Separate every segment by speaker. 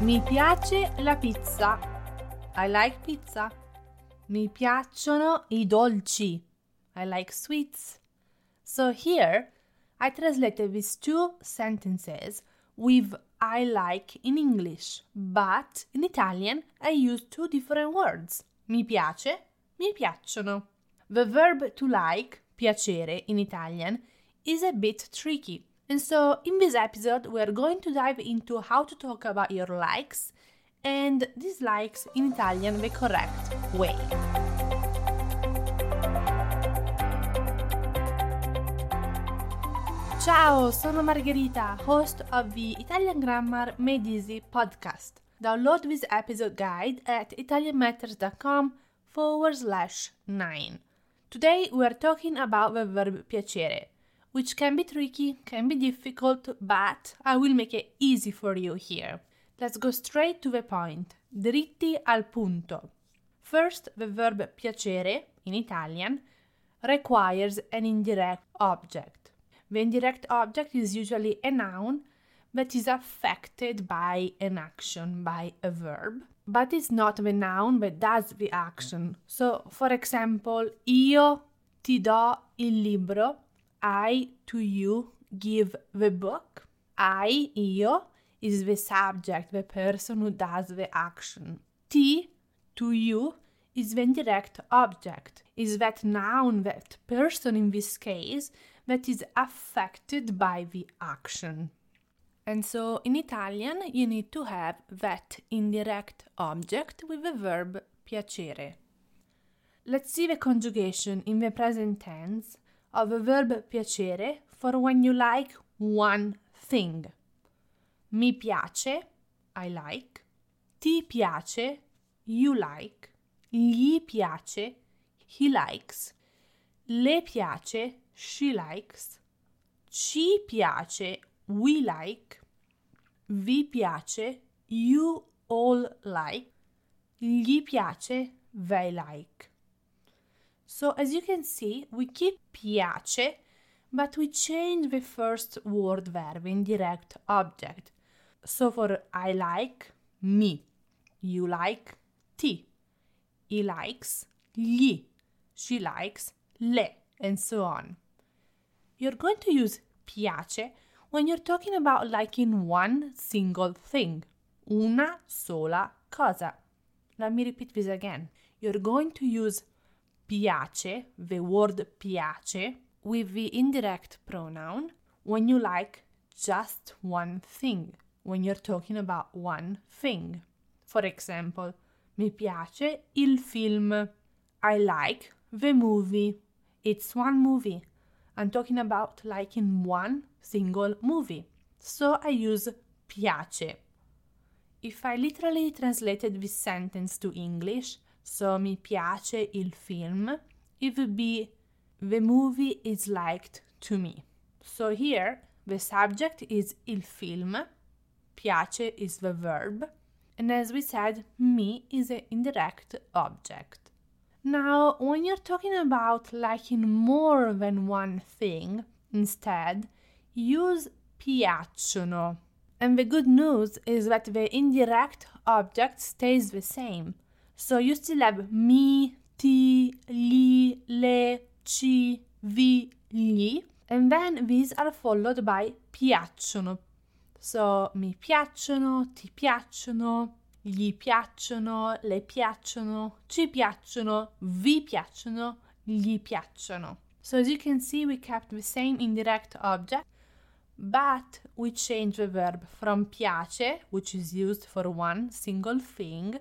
Speaker 1: Mi piace la pizza. I like pizza. Mi piacciono i dolci. I like sweets. So here, I translated these two sentences with I like in English, but in Italian I use two different words. Mi piace, mi piacciono. The verb to like, piacere in Italian, is a bit tricky. And so in this episode we're going to dive into how to talk about your likes and dislikes in Italian the correct way. Ciao, sono Margherita, host of the Italian Grammar Made Easy podcast. Download this episode guide at italianmatters.com forward slash 9. Today we are talking about the verb piacere, which can be tricky, can be difficult, but I will make it easy for you here. Let's go straight to the point, dritti al punto. First, the verb piacere, in Italian, requires an indirect object. The indirect object is usually a noun that is affected by an action, by a verb, but it's not the noun that does the action. So, for example, io ti do il libro, I to you give the book. I, io, is the subject, the person who does the action. Ti, to you, is the indirect object, is that noun, that person in this case, that is affected by the action. And so in Italian you need to have that indirect object with the verb piacere. Let's see the conjugation in the present tense of the verb piacere for when you like one thing. Mi piace, I like. Ti piace, you like. Gli piace, he likes. Le piace, she likes, ci piace, we like, vi piace, you all like, gli piace, they like. So as you can see, we keep piace, but we change the first word verb in direct object. So for I like, me, you like, ti, he likes, gli, she likes, le, and so on. You're going to use piace when you're talking about liking one single thing, una sola cosa. Let me repeat this again. You're going to use piace, the word piace, with the indirect pronoun when you like just one thing, when you're talking about one thing. For example, mi piace il film. I like the movie. It's one movie. I'm talking about liking one single movie. So I use piace. If I literally translated this sentence to English, so mi piace il film, it would be the movie is liked to me. So here the subject is il film, piace is the verb, and as we said, me is an indirect object. Now, when you're talking about liking more than one thing, instead, use piacciono. And the good news is that the indirect object stays the same. So you still have mi, ti, li, le, ci, vi, gli, and then these are followed by piacciono. So mi piacciono, ti piacciono, gli piacciono, le piacciono, ci piacciono, vi piacciono, gli piacciono. So as you can see, we kept the same indirect object, but we changed the verb from piace, which is used for one single thing,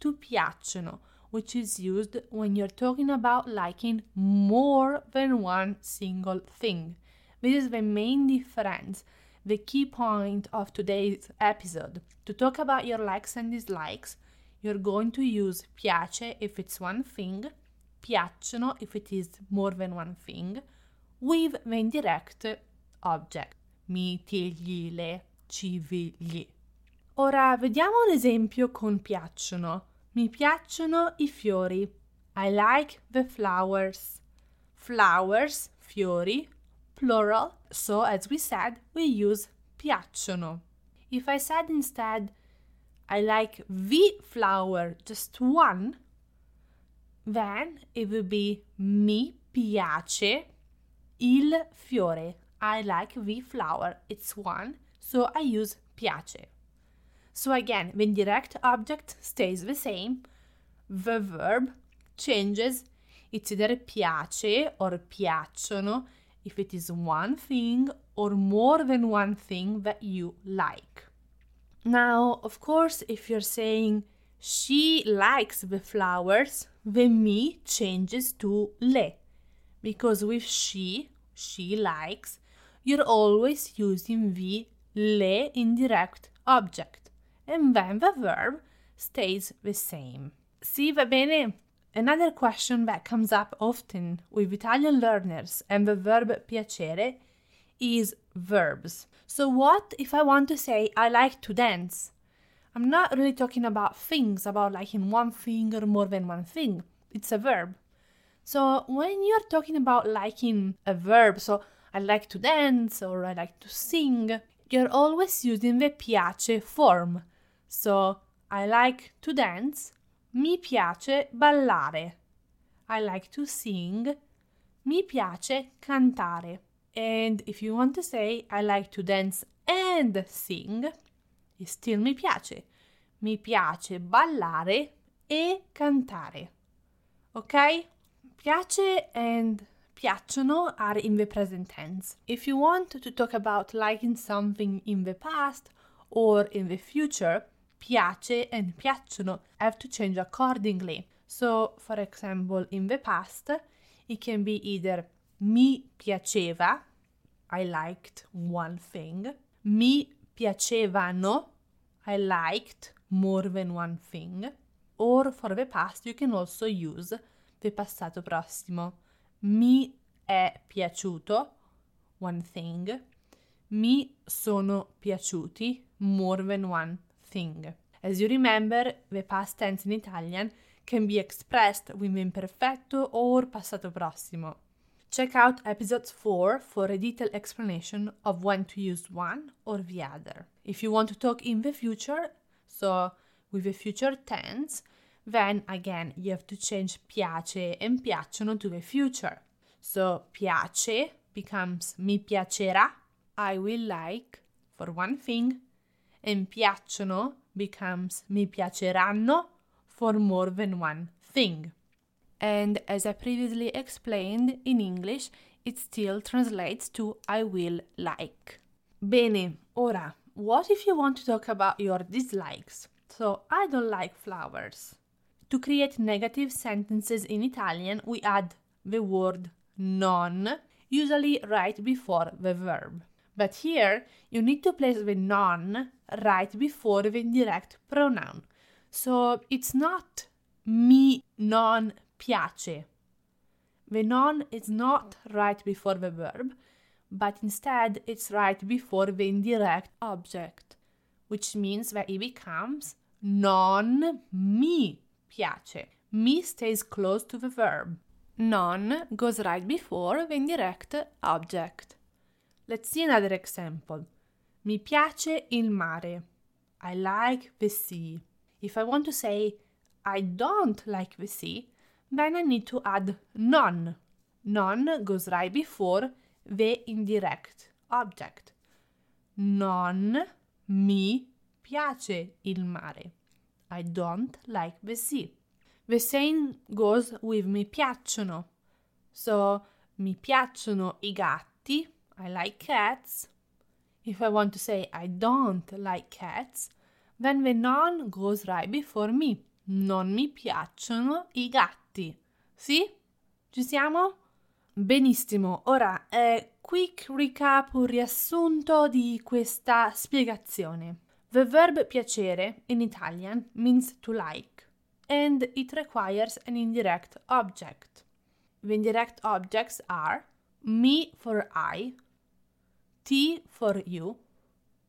Speaker 1: to piacciono, which is used when you're talking about liking more than one single thing. This is the main difference the key point of today's episode. To talk about your likes and dislikes, you're going to use piace if it's one thing, piacciono if it is more than one thing, with the indirect object. Mi, ti, gli, le, ci, vi, gli. Ora vediamo un esempio con piacciono. Mi piacciono i fiori. I like the flowers. Flowers, fiori, plural, so as we said, we use piacciono. If I said instead, I like the flower, just one, then it would be mi piace il fiore. I like the flower, it's one, so I use piace. So again, when direct object stays the same, the verb changes. It's either piace or piacciono if it is one thing or more than one thing that you like. Now, of course, if you're saying she likes the flowers, the me changes to le. Because with she, she likes, you're always using the le indirect object. And then the verb stays the same. See va bene? Another question that comes up often with Italian learners and the verb piacere is verbs. So, what if I want to say I like to dance? I'm not really talking about things, about liking one thing or more than one thing. It's a verb. So, when you're talking about liking a verb, so I like to dance or I like to sing, you're always using the piace form. So, I like to dance, mi piace ballare. I like to sing, mi piace cantare. And if you want to say I like to dance and sing, it's still mi piace. Mi piace ballare e cantare. Ok? Piace and piacciono are in the present tense. If you want to talk about liking something in the past or in the future, piace and piacciono have to change accordingly. So, for example, in the past, it can be either mi piaceva, I liked one thing, mi piacevano, I liked more than one thing, or for the past you can also use the passato prossimo. Mi è piaciuto, one thing, mi sono piaciuti, more than one thing. As you remember, the past tense in Italian can be expressed with imperfetto or passato prossimo. Check out episode 4 for a detailed explanation of when to use one or the other. If you want to talk in the future, so with the future tense, then again you have to change piace and piacciono to the future. So piace becomes mi piacerà, I will like for one thing, and piacciono becomes mi piaceranno for more than one thing. And as I previously explained in English, it still translates to I will like. Bene, ora, what if you want to talk about your dislikes? So, I don't like flowers. To create negative sentences in Italian, we add the word non, usually right before the verb. But here, you need to place the non right before the indirect pronoun. So it's not mi non piace. The non is not right before the verb, but instead it's right before the indirect object, which means that it becomes non mi piace. Mi stays close to the verb. Non goes right before the indirect object. Let's see another example. Mi piace il mare. I like the sea. If I want to say I don't like the sea, then I need to add non. Non goes right before the indirect object. Non mi piace il mare. I don't like the sea. The same goes with mi piacciono. So, mi piacciono i gatti. I like cats. If I want to say I don't like cats, then the non goes right before me. Non mi piacciono i gatti. Sì? Ci siamo? Benissimo, ora eh, quick recap, un riassunto di questa spiegazione. The verb piacere in Italian means to like and it requires an indirect object. The indirect objects are me for I, ti for you,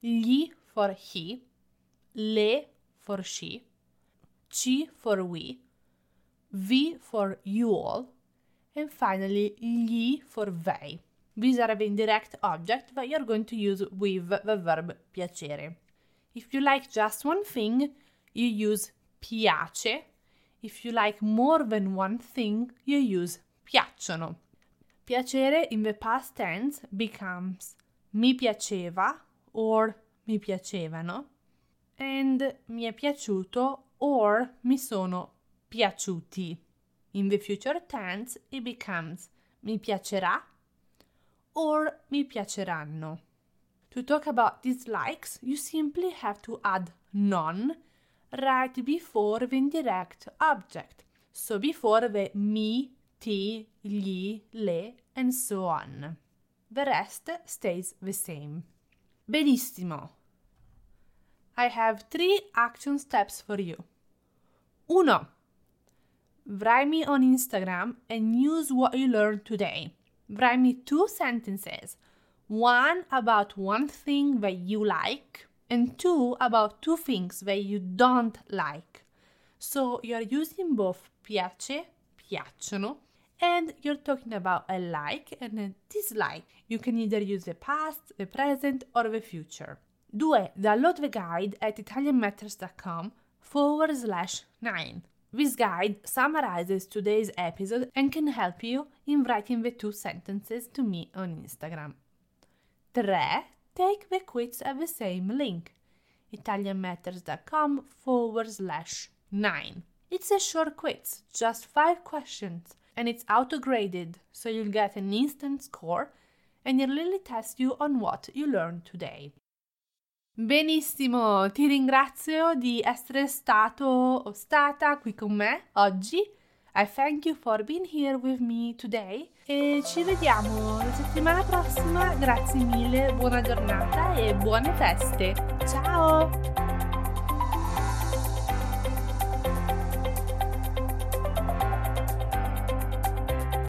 Speaker 1: gli for he, le for she, ci for we, vi for you all, and finally gli for they. These are the indirect objects that you're going to use with the verb piacere. If you like just one thing, you use piace. If you like more than one thing, you use piacciono. Piacere in the past tense becomes mi piaceva or mi piacevano and mi è piaciuto or mi sono piaciuti. In the future tense it becomes mi piacerà or mi piaceranno. To talk about dislikes, you simply have to add non right before the indirect object. So before the mi, ti, gli, le, and so on. The rest stays the same. Benissimo. I have three action steps for you. Uno. Write me on Instagram and use what you learned today. Write me two sentences one about one thing that you like, and two about two things that you don't like. So you're using both piace, piacciono, and you're talking about a like and a dislike. You can either use the past, the present, or the future. 2. Download the guide at italianmatters.com forward slash 9. This guide summarizes today's episode and can help you in writing the two sentences to me on Instagram. 3. Take the quiz at the same link italianmatters.com forward slash 9. It's a short quiz, just 5 questions, and it's auto graded, so you'll get an instant score and it'll really test you on what you learned today. Benissimo, ti ringrazio di essere stato o stata qui con me oggi. I thank you for being here with me today e ci vediamo la settimana prossima. Grazie mille, buona giornata e buone feste. Ciao!